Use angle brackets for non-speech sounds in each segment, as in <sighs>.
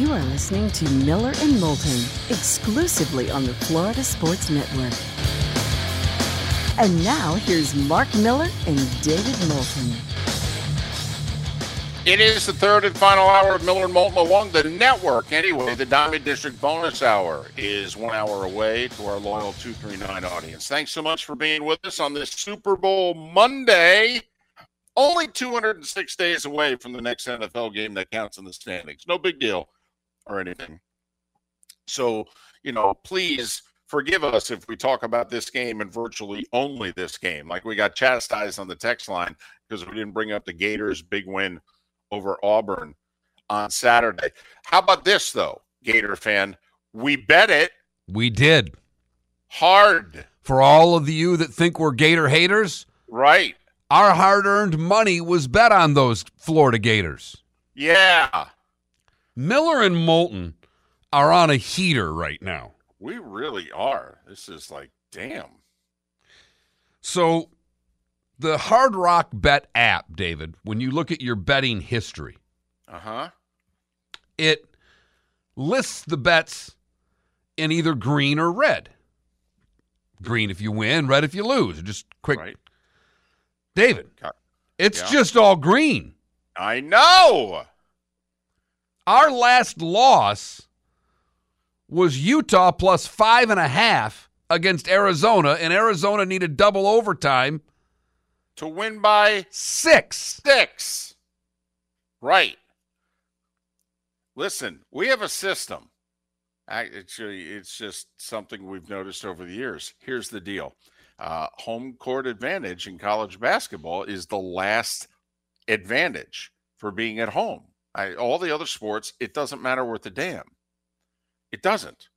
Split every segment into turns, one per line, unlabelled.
You are listening to Miller and Moulton exclusively on the Florida Sports Network. And now here's Mark Miller and David Moulton.
It is the third and final hour of Miller and Moulton along the network. Anyway, the Diamond District bonus hour is one hour away to our loyal 239 audience. Thanks so much for being with us on this Super Bowl Monday. Only 206 days away from the next NFL game that counts in the standings. No big deal or anything. So, you know, please forgive us if we talk about this game and virtually only this game. Like we got chastised on the text line because we didn't bring up the Gators' big win over Auburn on Saturday. How about this, though, Gator fan? We bet it.
We did.
Hard.
For all of you that think we're Gator haters,
right.
Our hard earned money was bet on those Florida Gators.
Yeah.
Miller and Moulton are on a heater right now.
We really are. This is like, damn.
So, the Hard Rock Bet app, David, when you look at your betting history,
uh huh,
it lists the bets in either green or red. Green if you win, red if you lose. Just quick.
Right.
David, it's
Yeah.
just all green.
I know.
Our last loss was Utah plus five and a half against Arizona, and Arizona needed double overtime.
To win by
Six.
six. Right. Listen, we have a system. Actually, it's just something we've noticed over the years. Here's the deal uh, home court advantage in college basketball is the last advantage for being at home. I, all the other sports, it doesn't matter worth a damn. It doesn't.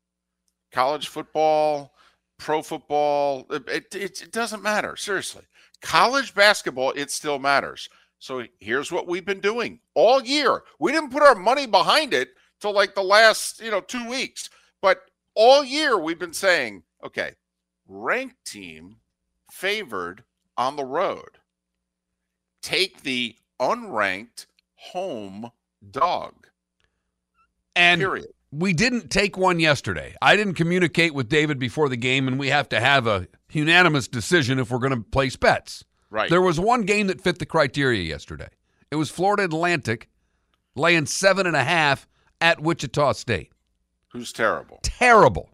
College football, pro football, it, it, it doesn't matter. Seriously. College basketball, it still matters. So here's what we've been doing all year. We didn't put our money behind it till like the last, you know, two weeks. But all year we've been saying, okay, ranked team favored on the road. Take the unranked home dog.
And
Period.
we didn't take one yesterday. I didn't communicate with David before the game, and we have to have a unanimous decision if we're going to place bets.
Right.
There was one game that fit the criteria yesterday. It was Florida Atlantic laying seven and a half at Wichita State.
Who's terrible?
Terrible.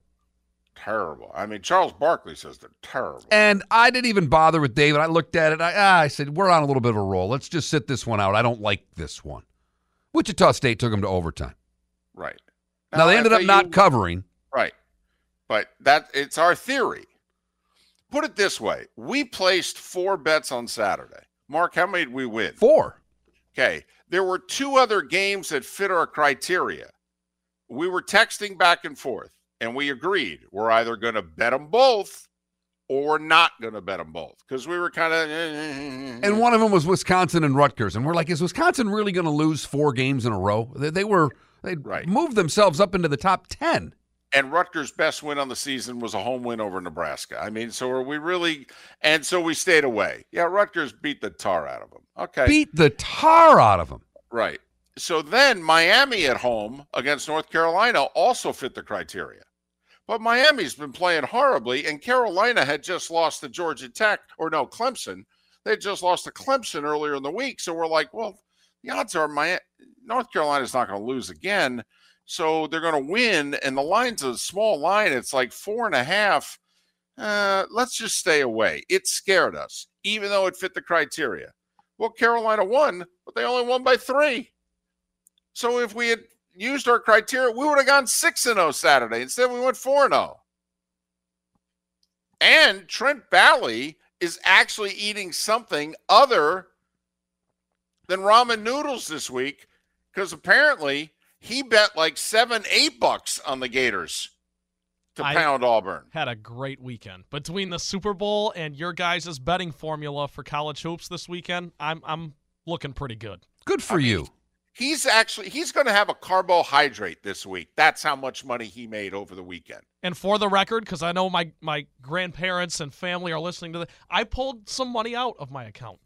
Terrible. I mean, Charles Barkley says they're terrible.
And I didn't even bother with David. I looked at it. I, ah, I said, we're on a little bit of a roll. Let's just sit this one out. I don't like this one. Wichita State took them to overtime.
Right.
Now, they ended up not covering.
Right. But that it's our theory. Put it this way. We placed four bets on Saturday. Mark, how many did we win?
Four.
Okay. There were two other games that fit our criteria. We were texting back and forth and we agreed we're either going to bet them both or we're not going to bet them both because we were kind of eh, eh, eh,
And one of them was Wisconsin and Rutgers. And we're like, is Wisconsin really going to lose four games in a row? They, they were, they
Right.
moved themselves up into the top 10.
and Rutgers' best win on the season was a home win over Nebraska. I mean, so are we really? And so we stayed away. Yeah, Rutgers beat the tar out of them. Okay,
Beat the tar out of them.
right. So then Miami at home against North Carolina also fit the criteria. But Miami's been playing horribly, and Carolina had just lost to Georgia Tech, or no, Clemson. They just lost to Clemson earlier in the week. So we're like, well, the odds are my North Carolina's not going to lose again. So they're going to win. And the line's a small line. It's like four and a half. Uh, let's just stay away. It scared us, even though it fit the criteria. Well, Carolina won, but they only won by three. So if we had used our criteria, we would have gone 6 and 0 Saturday. Instead, we went 4 and 0. And Trent Valley is actually eating something other than ramen noodles this week because apparently he bet like seven, eight bucks on the Gators to
I-
pound Auburn.
Had a great weekend. Between the Super Bowl and your guys' betting formula for college hoops this weekend, I'm I'm looking pretty good.
Good for you.
He's actually he's going to have a carbohydrate this week. That's how much money he made over the weekend.
And for the record, because I know my my grandparents and family are listening to this, I pulled some money out of my account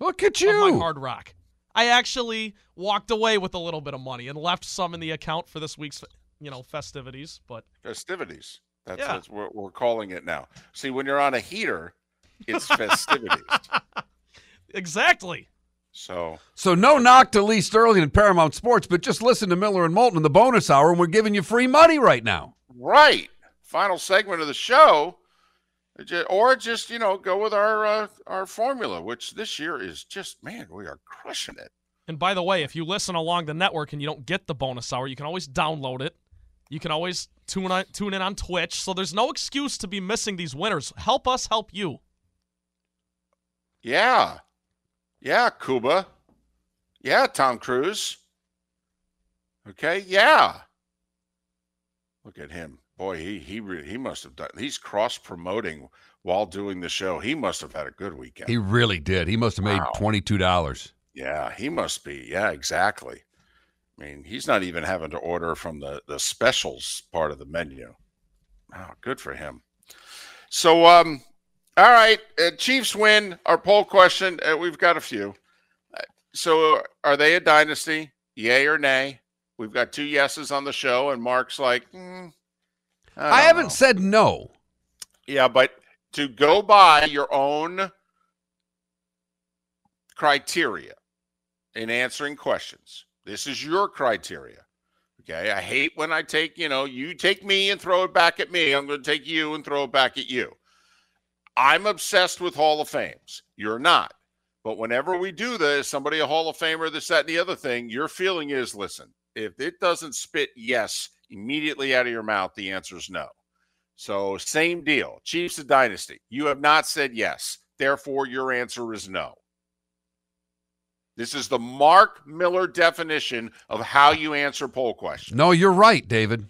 Look at
of my
you.
hard rock. I actually walked away with a little bit of money and left some in the account for this week's, you know, festivities. But
Festivities. That's
Yeah.
what we're, we're calling it now. See, when you're on a heater, it's <laughs> festivities.
exactly.
So
So no knock to Lee Sterling and Paramount Sports, but just listen to Miller and Moulton in the bonus hour, and we're giving you free money right now.
right, final segment of the show, or just you know go with our uh, our formula, which this year is just man, we are crushing it.
And by the way, if you listen along the network and you don't get the bonus hour, you can always download it. You can always tune on, tune in on Twitch. So there's no excuse to be missing these winners. Help us help you.
Yeah, yeah, Cuba. Yeah, Tom Cruise. Okay, yeah. Look at him, boy. He he re- he must have done. He's cross promoting while doing the show. He must have had a good weekend.
He really did. He must have made
Wow.
twenty-two dollars.
Yeah, he must be. Yeah, exactly. I mean, he's not even having to order from the the specials part of the menu. Wow, good for him. So, um, all right, uh, Chiefs win. Our poll question. Uh, we've got a few. Uh, so, are they a dynasty? Yay or nay? We've got two yeses on the show, and Mark's like, hmm, I,
I, haven't
know."
said no.
Yeah, but to go by your own criteria in answering questions, this is your criteria. Okay. I hate when I take, you know, you take me and throw it back at me. I'm going to take you and throw it back at you. I'm obsessed with Hall of Fames. You're not. But whenever we do this, somebody a Hall of Famer, this, that, and the other thing, your feeling is listen, if it doesn't spit yes immediately out of your mouth, the answer is no. So, same deal. Chiefs a dynasty. You have not said yes. Therefore, your answer is no. This is the Mark Miller definition of how you answer poll questions.
No, you're right, David.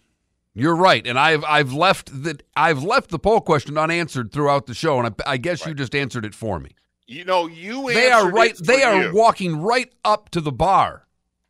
You're right, and I've I've left the I've left the poll question unanswered throughout the show, and I, I guess you just answered it for me.
You know, you
They are right. They are
you.
walking right up to the bar.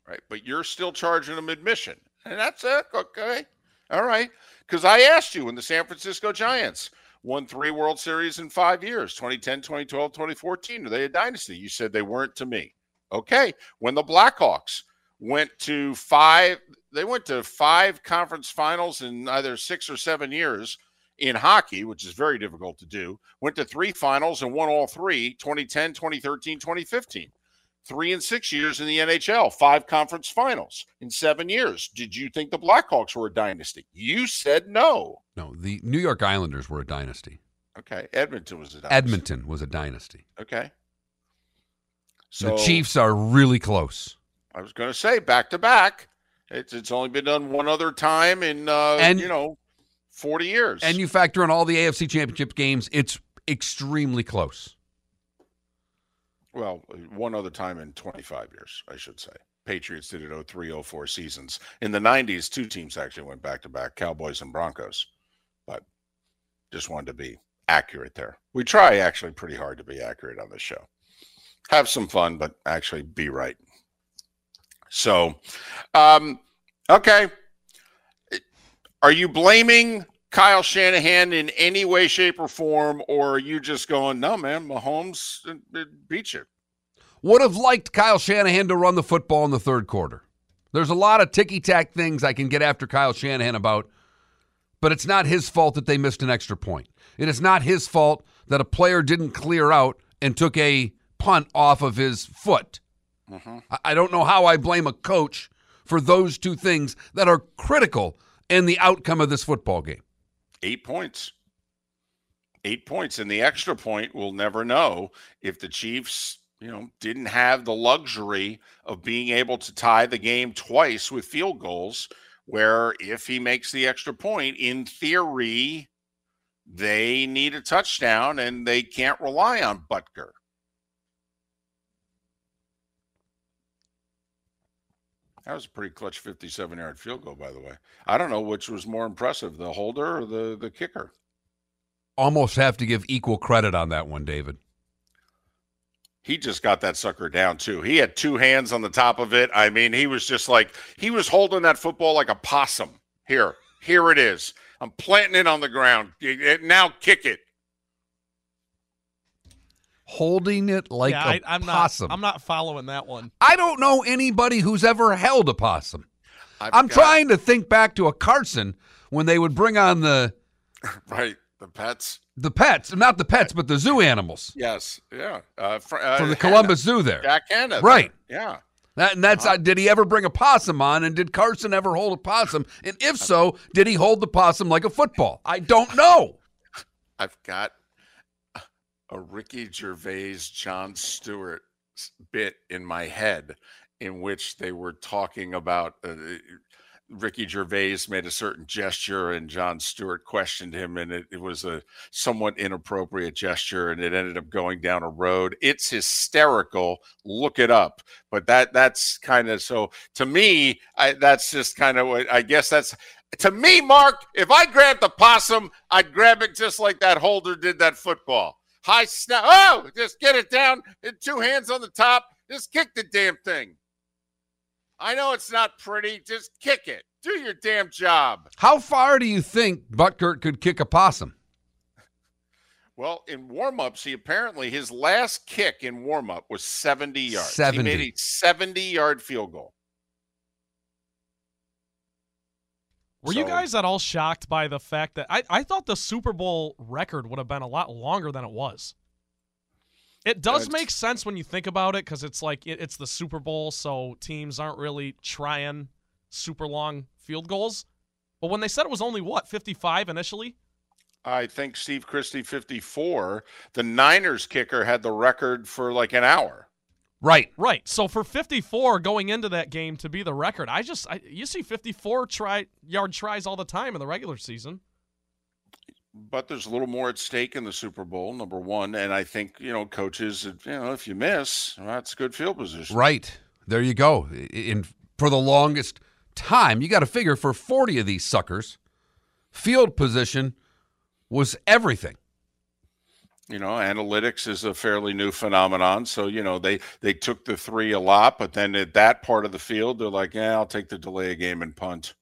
right, but you're still charging them admission, and that's it. Okay, all right. Because I asked you when the San Francisco Giants won three World Series in five years 2010, 2012, 2014. Are they a dynasty? You said they weren't to me. Okay. When the Blackhawks went to five, they went to five conference finals in either six or seven years in hockey, which is very difficult to do. Went to three finals and won all three 2010, 2013, 2015 three and six years in the NHL, five conference finals in seven years. Did you think the Blackhawks were a dynasty? You said no.
No, the New York Islanders were a dynasty.
Okay, Edmonton was a dynasty.
Edmonton was a dynasty.
Okay. So
the Chiefs are really close.
I was going to say back to back. It's it's only been done one other time in uh,
And-
you know forty years.
And you factor in all the AFC Championship games, it's extremely close.
well, one other time in twenty five years, I should say. Patriots did it 03, 04 seasons. In the 90s, two teams actually went back to back, Cowboys and Broncos. But just wanted to be accurate there. We try actually pretty hard to be accurate on this show. Have some fun, but actually be right. So, um, okay. Are you blaming Kyle Shanahan in any way, shape, or form, or are you just going, no, man, Mahomes beat you?
Would have liked Kyle Shanahan to run the football in the third quarter. There's a lot of ticky tack things I can get after Kyle Shanahan about, but it's not his fault that they missed an extra point. It is not his fault that a player didn't clear out and took a punt off of his foot.
Mhm.
I- I don't know how I blame a coach for those two things that are critical in the outcome of this football game.
eight points. Eight points. And the extra point we'll never know if the Chiefs, you know, didn't have the luxury of being able to tie the game twice with field goals, where if he makes the extra point, in theory, they need a touchdown and they can't rely on Butker. That was a pretty clutch 57 yard field goal, by the way. I don't know which was more impressive, the holder or the, the kicker.
Almost have to give equal credit on that one, David.
He just got that sucker down, too. He had two hands on the top of it. I mean, he was just like, he was holding that football like a possum. Here, here it is. I'm planting it on the ground. Now kick it.
Holding it like
yeah,
a
I, I'm
possum.
not. I'm not following that one.
I don't know anybody who's ever held a possum.
I've
I'm
got-
trying to think back to a Carson when they would bring on the <laughs>
right the pets.
the pets, not the pets, but the zoo animals
Yes, yeah. Uh, fr- uh,
from the
Hannah.
Columbus Zoo there.
Jack Hanna.
Right.
Yeah.
That, and that's uh, did he ever bring a possum on? And did Carson ever hold a possum? And if so, did he hold the possum like a football? I don't know. <laughs>
I've got a Ricky Gervais, Jon Stewart bit in my head in which they were talking about uh, Ricky Gervais made a certain gesture and Jon Stewart questioned him and it, it was a somewhat inappropriate gesture and it ended up going down a road. It's hysterical. Look it up. But that that's kind of so to me, I, that's just kind of what I guess that's to me, Mark, if I grabbed the possum, I'd grab it just like that holder did that football. High snap. Oh, just get it down. and Two hands on the top. Just kick the damn thing. I know it's not pretty. Just kick it. Do your damn job.
How far do you think Butker could kick a possum?
Well, in warm-ups, he apparently his last kick in warm-up was 70 yards.
70.
He made a 70-yard field goal.
Were you guys at all shocked by the fact that I, I thought the Super Bowl record would have been a lot longer than it was? It does make sense when you think about it because it's like it, it's the Super Bowl, so teams aren't really trying super long field goals. But when they said it was only what 55 initially,
I think Steve Christie 54. The Niners kicker had the record for like an hour.
Right.
right? So for 54 going into that game to be the record, I just I, you see 54 try yard tries all the time in the regular season.
but there's a little more at stake in the Super Bowl, number one. And I think, you know, coaches, you know, if you miss, well, that's good field position.
Right. There you go. I- In for the longest time, you got to figure for 40 of these suckers, field position was everything.
You know, analytics is a fairly new phenomenon. So, you know, they they took the three a lot, but then at that part of the field, they're like, yeah, I'll take the delay a game and punt.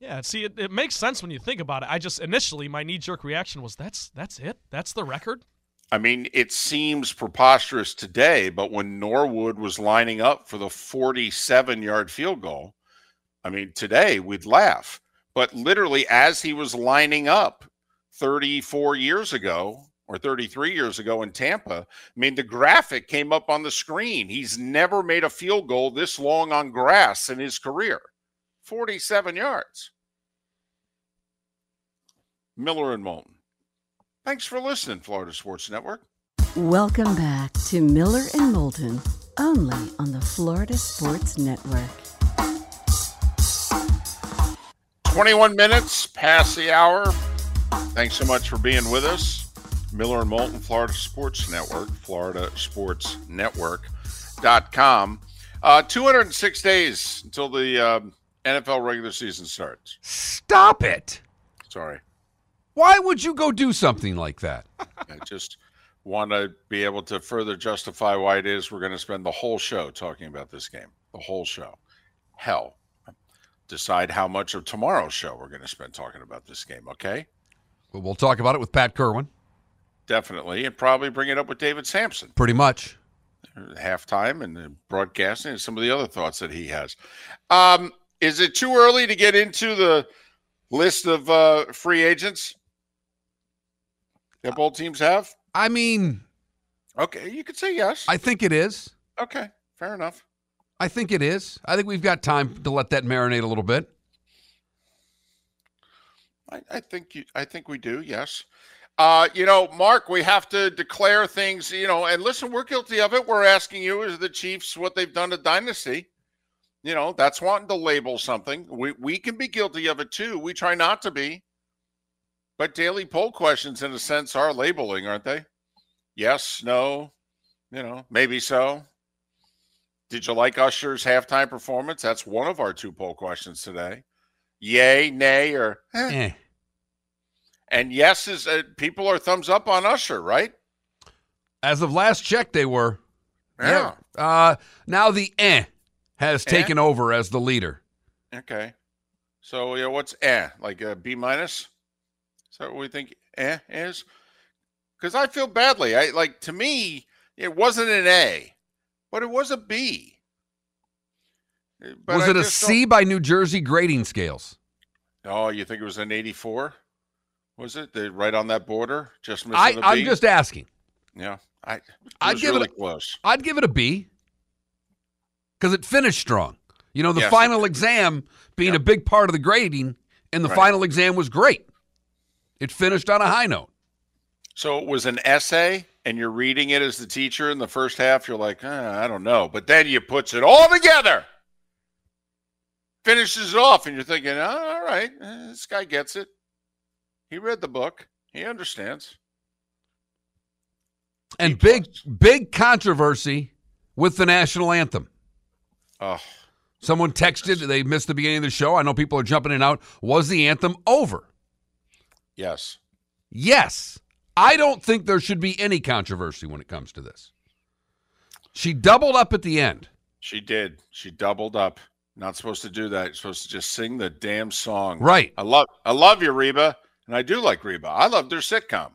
Yeah, see, it, it makes sense when you think about it. I just initially my knee jerk reaction was that's that's it, that's the record.
I mean, it seems preposterous today, but when Norwood was lining up for the 47 yard field goal, I mean, today we'd laugh. But literally, as he was lining up 34 years ago or 33 years ago in Tampa, I mean, the graphic came up on the screen. He's never made a field goal this long on grass in his career 47 yards. Miller and Moulton. Thanks for listening, Florida Sports Network.
Welcome back to Miller and Moulton, only on the Florida Sports Network.
21 minutes past the hour. Thanks so much for being with us. Miller and Moulton, Florida Sports Network, Florida Sports Network.com. Uh, 206 days until the um, NFL regular season starts.
Stop it.
Sorry.
Why would you go do something like that? <laughs>
I just want to be able to further justify why it is we're going to spend the whole show talking about this game. The whole show. Hell, decide how much of tomorrow's show we're going to spend talking about this game, okay?
Well, we'll talk about it with Pat Kirwan.
Definitely. And probably bring it up with David Samson.
Pretty much.
halftime and the broadcasting and some of the other thoughts that he has. Um, is it too early to get into the list of uh, free agents that both teams have?
I mean,
Okay, you could say yes.
I think it is.
okay, fair enough.
I think it is. I think we've got time to let that marinate a little bit.
I, I think you. I think we do. Yes. Uh, you know, Mark, we have to declare things. You know, and listen, we're guilty of it. We're asking you, as the Chiefs, what they've done to Dynasty. You know, that's wanting to label something. We we can be guilty of it too. We try not to be. But daily poll questions, in a sense, are labeling, aren't they? Yes, no, you know, maybe so. Did you like Usher's halftime performance? That's one of our two poll questions today. Yay, nay, or eh.
Eh.
And yes is uh, people are thumbs up on Usher, right?
As of last check, they were.
Yeah.
Uh, now the eh has
Eh?
taken over as the leader.
Okay. So yeah, what's eh like a B minus? Is that what we think eh is? because I feel badly. I like to me, it wasn't an A, but it was a B. But
was
I
it a
C don't-
by New Jersey grading scales?
Oh, you think it was an 84? Was it They right on that border? Just missing
I,
the?
I'm just asking.
yeah. I it
I'd give it
really
a-
close.
I'd give it a B because it finished strong. You know, the
Yes,
final exam being
Yep.
a big part of the grading, and the
Right.
final exam was great. It finished on a high note.
So it was an essay, and you're reading it as the teacher in the first half. You're like, "Uh, I don't know, but then you puts it all together, finishes it off, and you're thinking, oh, all right, eh, this guy gets it. He read the book. He understands.
And
B
big, big controversy with the national anthem.
Oh,
Someone texted, they missed the beginning of the show. I know people are jumping in and out. Was the anthem over?
yes.
Yes. I don't think there should be any controversy when it comes to this. She doubled up at the end.
She did. She doubled up. Not supposed to do that. You're supposed to just sing the damn song.
Right.
I love I love you, Reba, and I do like Reba. I love their sitcom.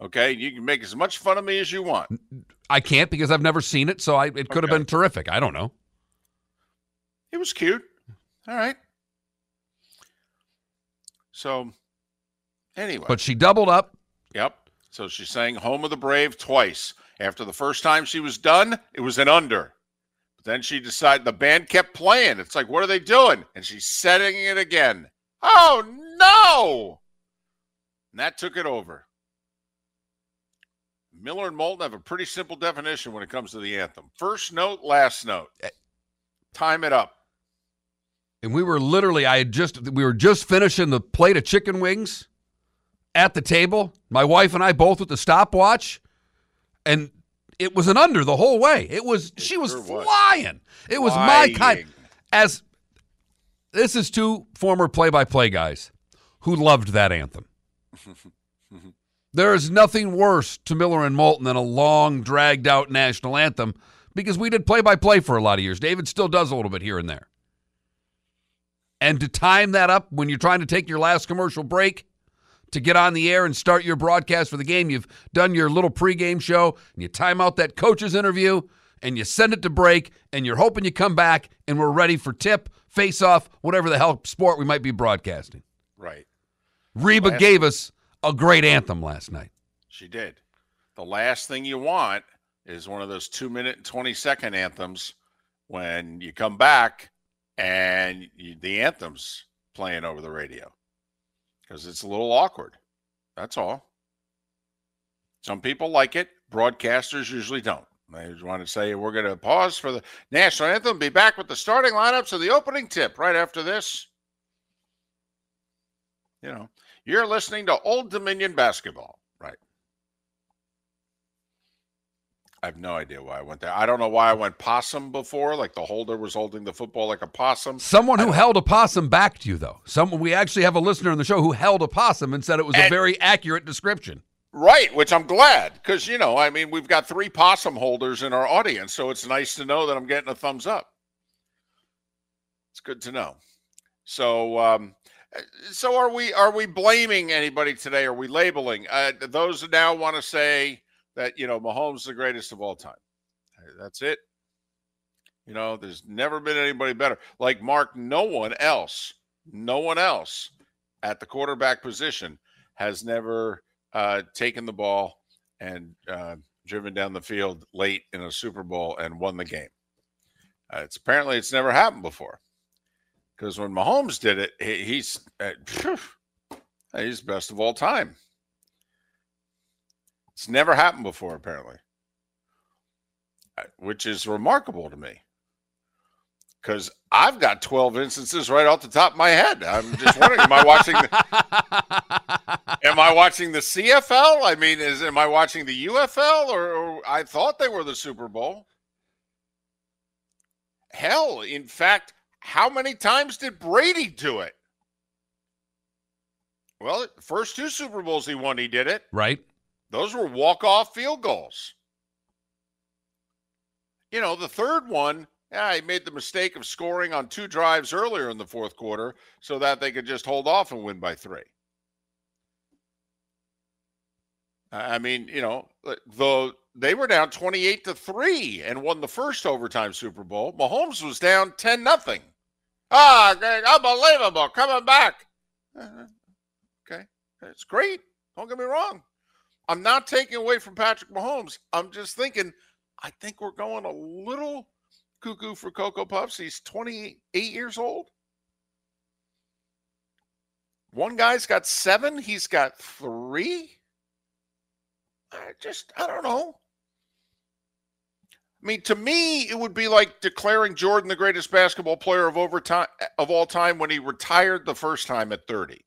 Okay, you can make as much fun of me as you want.
I can't because I've never seen it, so I, it could have been terrific. I don't know.
It was cute. All right. So, anyway,
But she doubled up.
yep. So she sang "Home of the Brave" twice. After the first time she was done, it was an under. But then she decided the band kept playing. It's like, what are they doing? And she's setting it again. Oh no! And that took it over. Miller and Moulton have a pretty simple definition when it comes to the anthem. First note, last note. Eh. Time it up.
And we were literally, I had just, we were just finishing the plate of chicken wings at the table. My wife and I both with the stopwatch. And it was an under the whole way. It was, she was
sure was.
flying. It was my kind. As this is two former play by play guys who loved that anthem. <laughs> there is nothing worse to Miller and Moulton than a long, dragged out national anthem because we did play by play for a lot of years. David still does a little bit here and there. And to time that up when you're trying to take your last commercial break to get on the air and start your broadcast for the game, you've done your little pregame show and you time out that coach's interview and you send it to break and you're hoping you come back and we're ready for tip, face off, whatever the hell sport we might be broadcasting.
Right.
Reba
Last-
gave us a great anthem last night.
She did. The last thing you want is one of those two minute and 20 second anthems when you come back and you, the anthem's playing over the radio because it's a little awkward. That's all. Some people like it, broadcasters usually don't. They just want to say, we're going to pause for the national anthem, be back with the starting lineups of the opening tip right after this. You know, you're listening to Old Dominion basketball, right? I have no idea why I went there. I don't know why I went possum before, like the holder was holding the football like a possum.
Someone who held a possum back to you, though. Someone we actually have a listener in the show who held a possum and said it was a very accurate description.
Right, which I'm glad because, you know, I mean, we've got three possum holders in our audience, so it's nice to know that I'm getting a thumbs up. It's good to know. So, um, so are we? Are we blaming anybody today? Are we labeling uh, those now want to say that you know Mahomes is the greatest of all time? That's it. You know, there's never been anybody better. Like Mark, no one else, no one else at the quarterback position has never uh, taken the ball and uh, driven down the field late in a Super Bowl and won the game. Uh, it's apparently it's never happened before. Because when Mahomes did it, he, he's uh, phew, he's best of all time. It's never happened before, apparently, Uh, which is remarkable to me. Because I've got twelve instances right off the top of my head. I'm just wondering, am I watching? The, <laughs> am I watching the CFL? I mean, is am I watching the UFL? Or, or I thought they were the Super Bowl. Hell, in fact, how many times did Brady do it? Well, first two Super Bowls he won, he did it.
right?
Those were walk-off field goals. You know, the third one, yeah, he made the mistake of scoring on two drives earlier in the fourth quarter so that they could just hold off and win by three. I mean, you know, though they were down 28 to 3 and won the first overtime Super Bowl. Mahomes was down 10 nothing. Ah, unbelievable. Coming back. Okay. It's great. Don't get me wrong. I'm not taking away from Patrick Mahomes. I'm just thinking, I think we're going a little cuckoo for Cocoa Puffs. He's 28 years old. One guy's got seven, he's got three. I just, I don't know. I mean, to me, it would be like declaring Jordan the greatest basketball player of overtime of all time when he retired the first time at 30.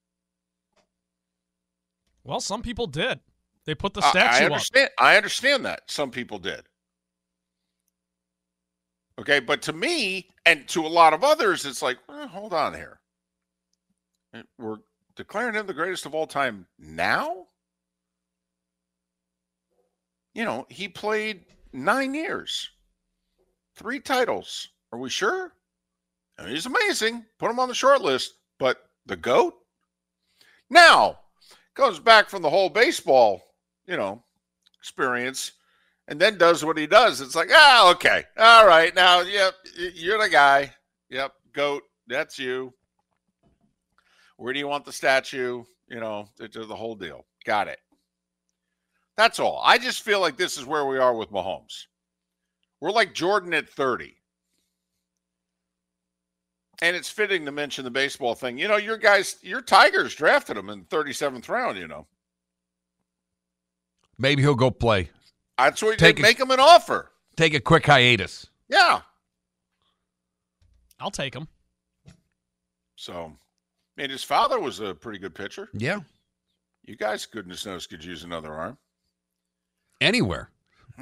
Well, some people did. They put the statue
I understand.
up.
I understand that some people did. Okay, but to me and to a lot of others, it's like, well, hold on here. Eh, we're declaring him the greatest of all time now. You know, he played nine years, three titles. Are we sure? I mean, he's amazing. Put him on the short list, but the GOAT? Now, comes back from the whole baseball, you know, experience and then does what he does. It's like, ah, okay. All right. Now, yep, you're the guy. Yep, GOAT. That's you. Where do you want the statue? You know, the whole deal. Got it. That's all. I just feel like this is where we are with Mahomes. We're like Jordan at 30. And it's fitting to mention the baseball thing. You know, your guys, your Tigers drafted him in 37th round, you know.
Maybe he'll go play.
That's what take make a, him an offer.
Take a quick hiatus.
Yeah.
I'll take him.
So, I mean, his father was a pretty good pitcher.
Yeah.
You guys, goodness knows, could use another arm.
Anywhere.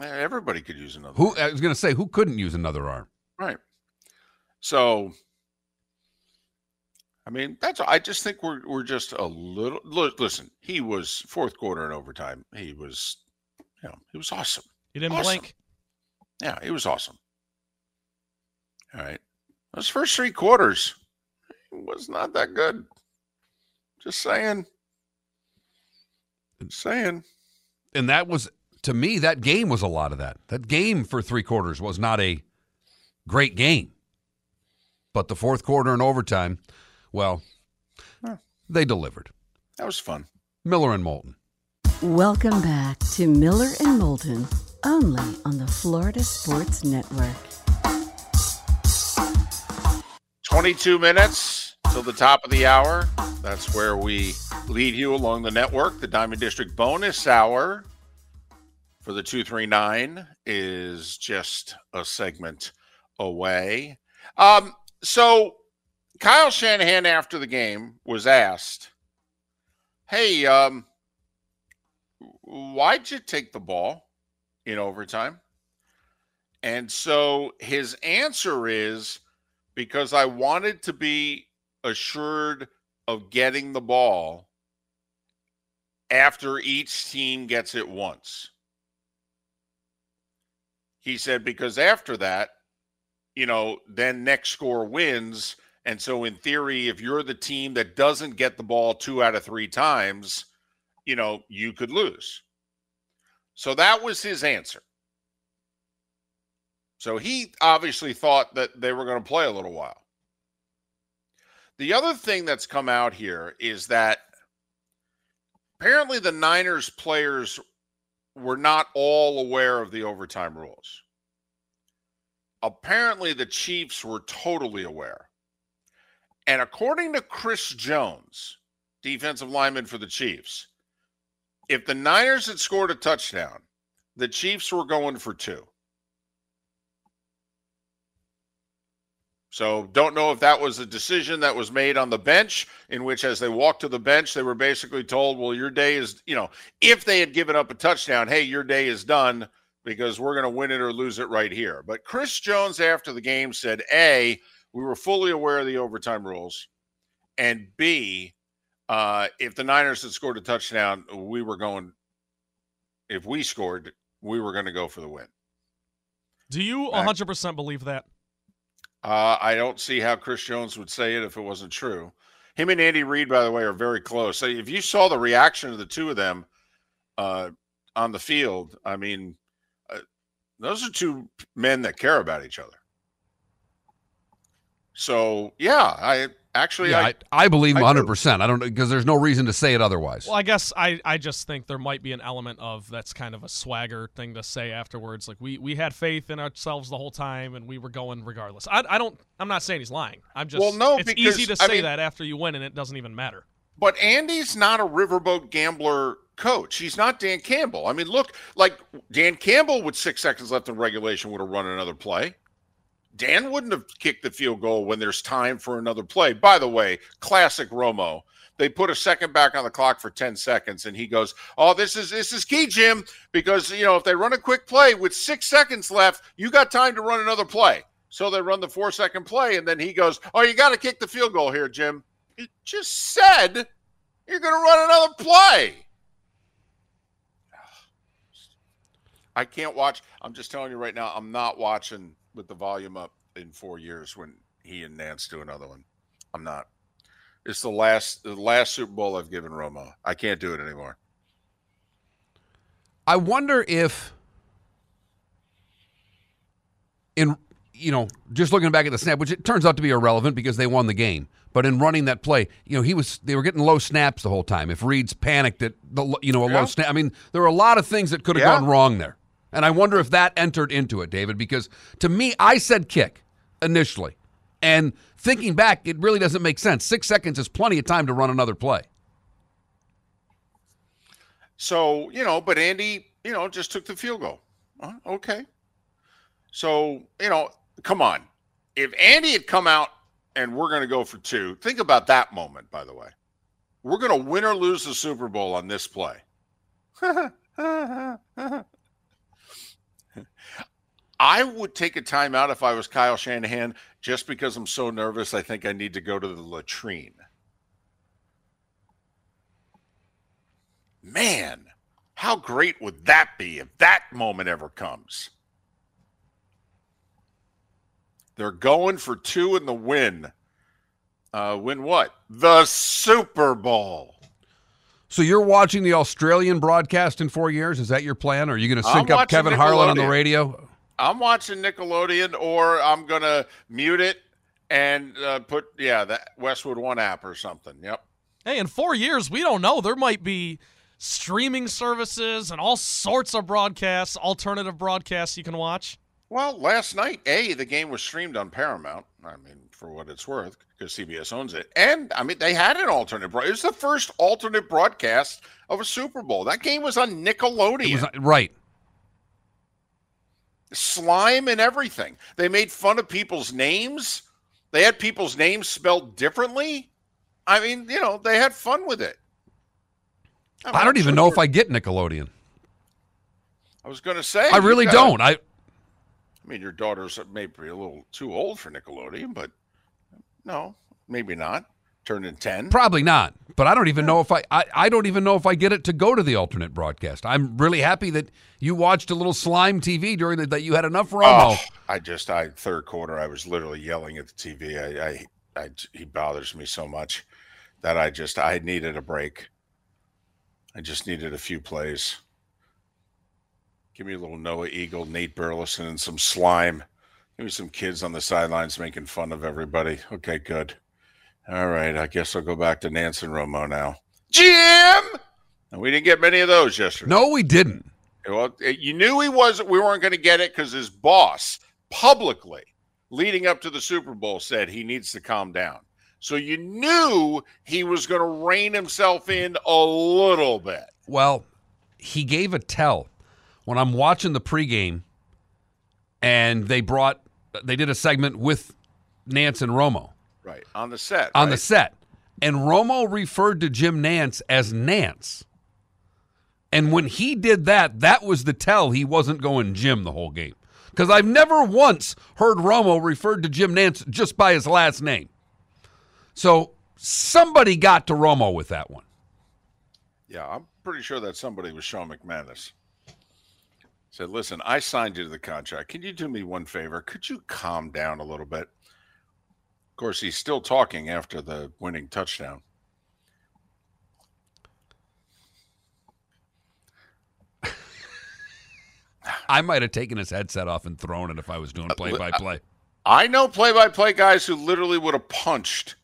Everybody could use another.
Who arm. I was going to say, who couldn't use another arm?
Right. So, I mean, that's. I just think we're we're just a little. Listen, he was fourth quarter and overtime. He was, you know, he was awesome.
He didn't
awesome.
blink.
Yeah, he was awesome. All right, those first three quarters was not that good. Just saying. Just saying.
And that was to me, that game was a lot of that. That game for three quarters was not a great game. But the fourth quarter and overtime, well, huh. they delivered.
That was fun.
Miller and Moulton.
Welcome back to Miller and Moulton, only on the Florida Sports Network.
22 minutes till the top of the hour. That's where we lead you along the network, the Diamond District bonus hour for the 239 is just a segment away. Um, so Kyle Shanahan after the game was asked, Hey, um, why'd you take the ball in overtime? And so his answer is because I wanted to be assured of getting the ball after each team gets it once. He said, because after that, you know, then next score wins. And so, in theory, if you're the team that doesn't get the ball two out of three times, you know, you could lose. So that was his answer. So he obviously thought that they were going to play a little while. The other thing that's come out here is that apparently the Niners players were not all aware of the overtime rules. Apparently, the Chiefs were totally aware. And according to Chris Jones, defensive lineman for the Chiefs, if the Niners had scored a touchdown, the Chiefs were going for two. So don't know if that was a decision that was made on the bench, in which as they walked to the bench, they were basically told, well, your day is, you know, if they had given up a touchdown, hey, your day is done because we're going to win it or lose it right here. But Chris Jones, after the game, said, A, we were fully aware of the overtime rules. And B, uh, if the Niners had scored a touchdown, we were going, if we scored, we were going to go for the win.
Do you 100% believe that?
Uh, I don't see how Chris Jones would say it if it wasn't true. Him and Andy Reid, by the way, are very close. So if you saw the reaction of the two of them, uh, on the field, I mean, uh, those are two men that care about each other. So yeah, I actually
Yeah,
I,
I, I believe him 100%. I don't because there's no reason to say it otherwise.
Well, I guess I, I just think there might be an element of that's kind of a swagger thing to say afterwards. Like we, we had faith in ourselves the whole time and we were going regardless. I, I don't I'm not saying he's lying. I'm just
Well, no,
it's
because,
easy to
I
say
mean-
that after you win and it doesn't even matter.
But Andy's not a riverboat gambler coach. He's not Dan Campbell. I mean, look, like Dan Campbell with six seconds left in regulation would have run another play. Dan wouldn't have kicked the field goal when there's time for another play. By the way, classic Romo. They put a second back on the clock for 10 seconds and he goes, "Oh, this is this is key, Jim, because you know, if they run a quick play with 6 seconds left, you got time to run another play." So they run the 4 second play and then he goes, "Oh, you got to kick the field goal here, Jim." He just said you're going to run another play. <sighs> I can't watch. I'm just telling you right now, I'm not watching with the volume up in four years when he and Nantz do another one. I'm not. It's the last the last Super Bowl I've given Romo. I can't do it anymore.
I wonder if, in you know, just looking back at the snap, which it turns out to be irrelevant because they won the game. But in running that play, you know, he was they were getting low snaps the whole time. If Reed's panicked at the you know a
Yeah.
low snap, I mean, there were a lot of things that could have
Yeah.
gone wrong there. And I wonder if that entered into it, David, because to me, I said kick initially, and thinking back, it really doesn't make sense. Six seconds is plenty of time to run another play.
So you know, but Andy, you know, just took the field goal. Okay. So you know, come on. If Andy had come out and we're going to go for two, think about that moment. By the way, we're going to win or lose the Super Bowl on this play. <laughs> I would take a timeout if I was Kyle Shanahan, just because I'm so nervous. I think I need to go to the latrine. Man, how great would that be if that moment ever comes? They're going for two in the win. Uh, win what? The Super Bowl.
So you're watching the Australian broadcast in four years? Is that your plan? Or are you going to
I'm
sync up Kevin Harlan on the radio?
I'm watching Nickelodeon, or I'm gonna mute it and uh, put yeah that Westwood One app or something. Yep.
Hey, in four years, we don't know. There might be streaming services and all sorts of broadcasts, alternative broadcasts you can watch.
Well, last night, a the game was streamed on Paramount. I mean, for what it's worth, because CBS owns it, and I mean they had an alternate. Bro- it was the first alternate broadcast of a Super Bowl. That game was on Nickelodeon.
Was, right.
Slime and everything. They made fun of people's names. They had people's names spelled differently. I mean, you know, they had fun with it. I'm
I don't
not
even
sure
know if I get Nickelodeon.
I was going to say.
I really
gotta-
don't. I
I mean, your daughter's maybe a little too old for Nickelodeon, but no, maybe not. Turning ten.
probably not. But I don't even know if I, I I don't even know if I get it to go to the alternate broadcast. I'm really happy that you watched a little slime TV during the that you had enough oh, Romo.
Oh, I just, I third quarter, I was literally yelling at the TV. I, I, I, he bothers me so much that I just, I needed a break. I just needed a few plays. Give me a little Noah Eagle, Nate Burleson, and some slime. Give me some kids on the sidelines making fun of everybody. Okay, good. All right, I guess I'll go back to Nantz and Romo now. Jim, and we didn't get many of those yesterday.
No, we didn't.
Well, eh, you knew he was. We weren't going to get it because his boss publicly, leading up to the Super Bowl, said he needs to calm down. So you knew he was going to rein himself in a little bit.
Well, he gave a tell when I'm watching the pregame, and they brought they did a segment with Nantz and Romo
Right on the set.
on the set, and Romo referred to Jim Nantz as Nantz. And when he did that, that was the tell he wasn't going Jim the whole game. Because I've never once heard Romo referred to Jim Nantz just by his last name. So somebody got to Romo with that one.
Yeah, I'm pretty sure that somebody was Sean McManus. Said, "Listen, I signed you to the contract. Can you do me one favor? Could you calm down a little bit?" Of course, he's still talking after the winning touchdown.
I might have taken his headset off and thrown it if I was doing play by play.
I know play-by-play guys who literally would have punched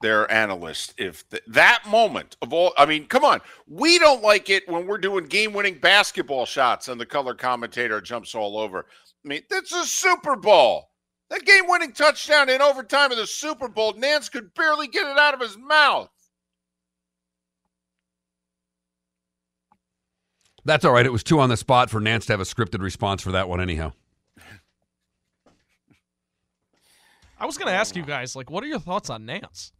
their analyst if th- that moment of all. I mean, come on, we don't like it when we're doing game-winning basketball shots and the color commentator jumps all over. I mean, that's a Super Bowl. That game-winning touchdown in overtime of the Super Bowl, Nantz could barely get it out of his mouth.
That's all right. It was two on the spot for Nantz to have a scripted response for that one, anyhow.
I was going to ask you guys, like, what are your thoughts on Nantz?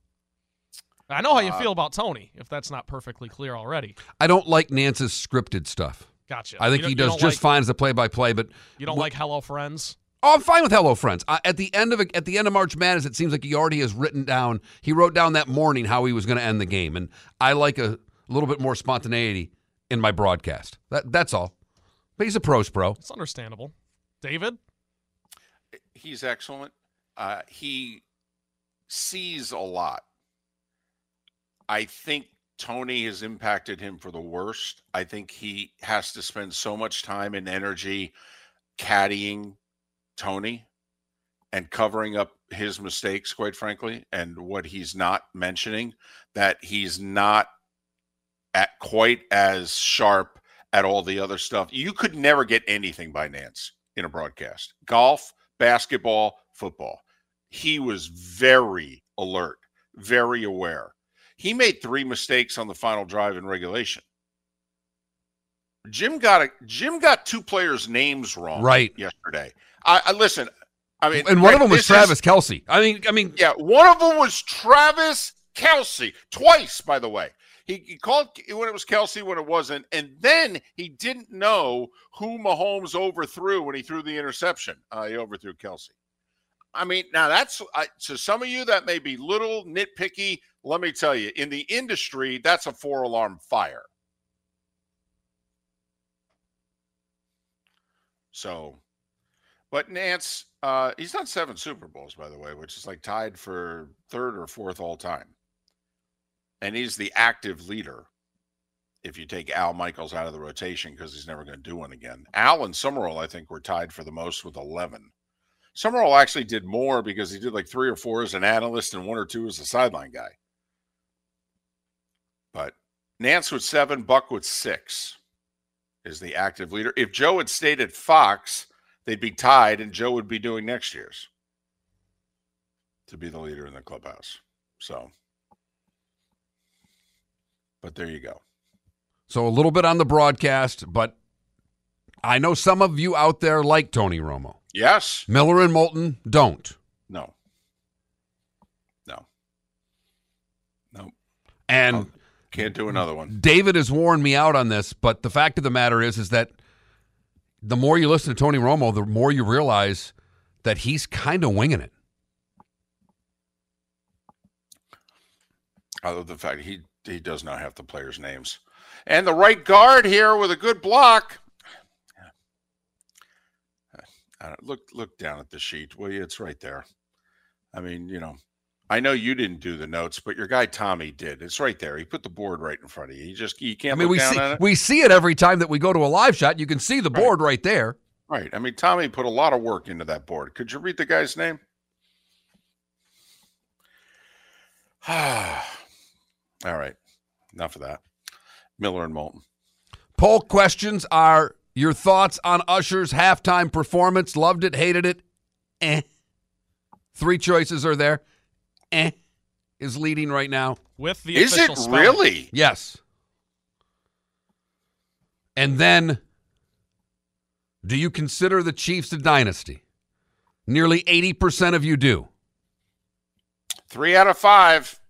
I know how you
Uh,
feel about Tony, if that's not perfectly clear already.
I don't like Nantz's scripted stuff.
Gotcha.
I think he does just
like,
fine as a play by play, but
You don't
wh-
like Hello Friends?
Oh, I'm fine with Hello Friends. I, at the end of it, at the end of March Madness, it seems like he already has written down. He wrote down that morning how he was going to end the game, and I like a little bit more spontaneity in my broadcast. That that's all. But he's a pros pro.
It's understandable. David?
He's excellent. Uh, he sees a lot. I think Tony has impacted him for the worst. I think he has to spend so much time and energy caddying Tony and covering up his mistakes, quite frankly, and what he's not mentioning, that he's not at quite as sharp at all the other stuff. You could never get anything by Nantz in a broadcast. Golf, basketball, football. He was very alert, very aware. He made three mistakes on the final drive in regulation. Jim got a Jim got two players' names wrong
Right.
yesterday. I, I listen. I mean,
And one of them was
this is-
Travis Kelce. I mean, I mean,
yeah, one of them was Travis Kelce twice, by the way. He, he called when it was Kelce, when it wasn't, and then he didn't know who Mahomes overthrew when he threw the interception. Uh, he overthrew Kelce. I mean, now that's I, to some of you that may be little nitpicky. Let me tell you, in the industry, that's a four alarm fire. So, but Nantz, uh, he's done seven Super Bowls, by the way, which is like tied for third or fourth all time. And he's the active leader if you take Al Michaels out of the rotation because he's never going to do one again. Al and Summerall, I think, were tied for the most with 11. Summerall actually did more because he did like three or four as an analyst and one or two as a sideline guy. But Nantz with seven, Buck with six is the active leader. If Joe had stayed at Fox, they'd be tied, and Joe would be doing next year's to be the leader in the clubhouse. So, but there you go.
so a little bit on the broadcast, but I know some of you out there like Tony Romo.
Yes.
Miller and Moulton don't.
No. No. No.
And.
Can't do another one.
David has worn me out on this, but the fact of the matter is, is that the more you listen to Tony Romo, the more you realize that he's kind of winging it.
Other than the fact he he does not have the players' names. And the right guard here with a good block. Look look down at the sheet. Well, it's right there. I mean, you know, I know you didn't do the notes, but your guy Tommy did. It's right there. He put the board right in front of you. You just you
I
can't
mean,
look
we
down
see
it.
we see it every time that we go to a live shot. You can see the
Right.
board right there.
Right. I mean, Tommy put a lot of work into that board. Could you read the guy's name? <sighs> All right. Enough of that. Miller and Moulton.
Poll questions are your thoughts on Usher's halftime performance. Loved it, hated it. Eh. Three choices are there. Eh is leading right now.
With the
Is it
spelling.
really?
Yes. And then, do you consider the Chiefs a dynasty? Nearly 80% of you do.
Three out of five.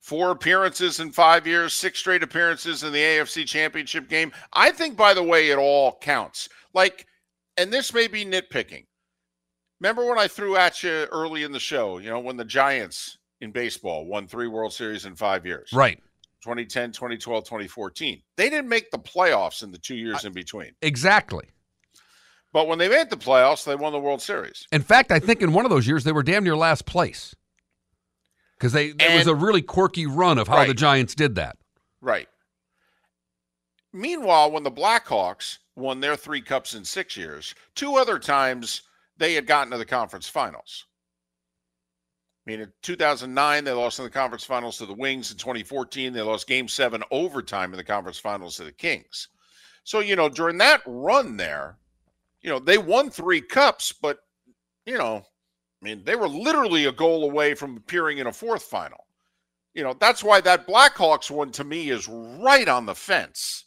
Four appearances in five years, six straight appearances in the AFC Championship game. I think, by the way, it all counts. Like, and this may be nitpicking. Remember when I threw at you early in the show, you know, when the Giants in baseball won three World Series in five years?
Right.
2010, 2012, 2014. They didn't make the playoffs in the two years in between.
Exactly.
But when they made the playoffs, they won the World Series.
In fact, I think in one of those years they were damn near last place. Because they it was a really quirky run of how the Giants did that.
Right. Meanwhile, when the Blackhawks won their three cups in six years. Two other times they had gotten to the conference finals. I mean, in 2009, they lost in the conference finals to the Wings. In 2014, they lost game seven overtime in the conference finals to the Kings. So, you know, during that run there, you know, they won three cups, but, you know, I mean, they were literally a goal away from appearing in a fourth final. You know, that's why that Blackhawks one to me is right on the fence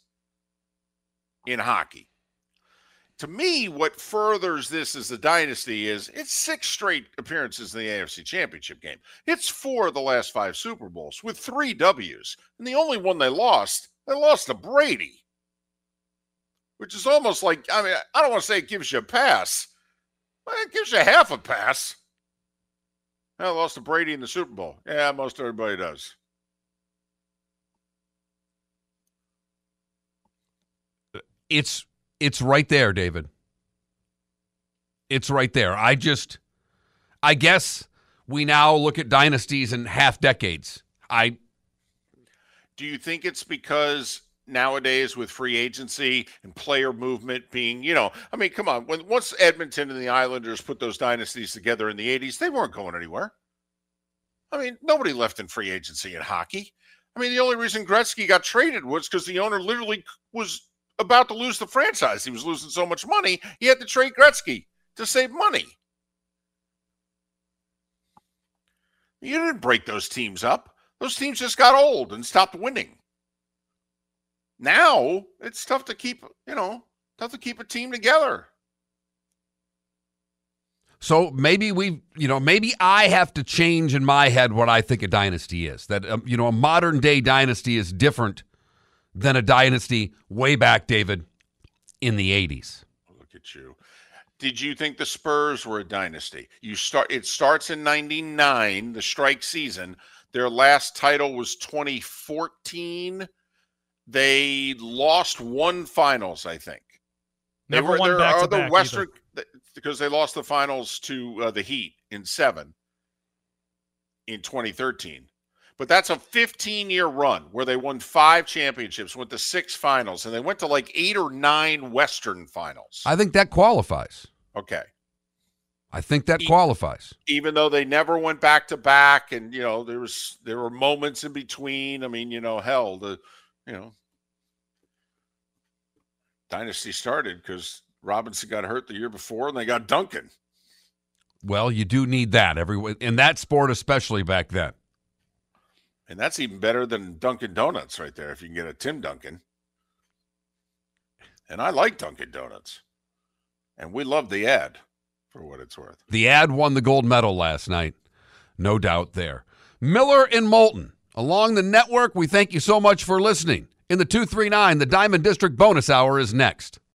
in hockey to me, what furthers this as a dynasty is it's six straight appearances in the AFC Championship game. It's four of the last five Super Bowls with three W's. And the only one they lost, they lost to Brady, which is almost like, I mean, I don't want to say it gives you a pass, but it gives you half a pass. I lost to Brady in the Super Bowl. Yeah, most everybody does.
It's it's right there, David. It's right there. I just, I guess we now look at dynasties in half decades. I.
Do you think it's because nowadays with free agency and player movement being, you know, I mean, come on, when once Edmonton and the Islanders put those dynasties together in the 80s, they weren't going anywhere. I mean, nobody left in free agency in hockey. I mean, the only reason Gretzky got traded was because the owner literally was about to lose the franchise. He was losing so much money, he had to trade Gretzky to save money. You didn't break those teams up. Those teams just got old and stopped winning. Now it's tough to keep, you know, tough to keep a team together.
So maybe we, you know, maybe I have to change in my head what I think a dynasty is. That um, you know, a modern day dynasty is different than a dynasty way back, David, in the 80s.
Look at you. Did you think the Spurs were a dynasty? You start it starts in 99, the strike season. Their last title was 2014. They lost one finals, I think.
Never they were, won back to back Western
either. because they lost the finals to uh, the Heat in 7 in 2013. But that's a 15 year run where they won five championships, went to six finals, and they went to like eight or nine Western finals.
I think that qualifies.
Okay.
I think that qualifies.
Even though they never went back to back, and you know there was there were moments in between. I mean, you know, hell, the you know dynasty started because Robinson got hurt the year before, and they got Duncan.
Well, you do need that every in that sport, especially back then.
And that's even better than Dunkin' Donuts right there if you can get a Tim Duncan. And I like Dunkin' Donuts. And we love the ad for what it's worth.
The ad won the gold medal last night. No doubt there. Miller and Moulton. Along the network, we thank you so much for listening. In the 239, the Diamond District bonus hour is next.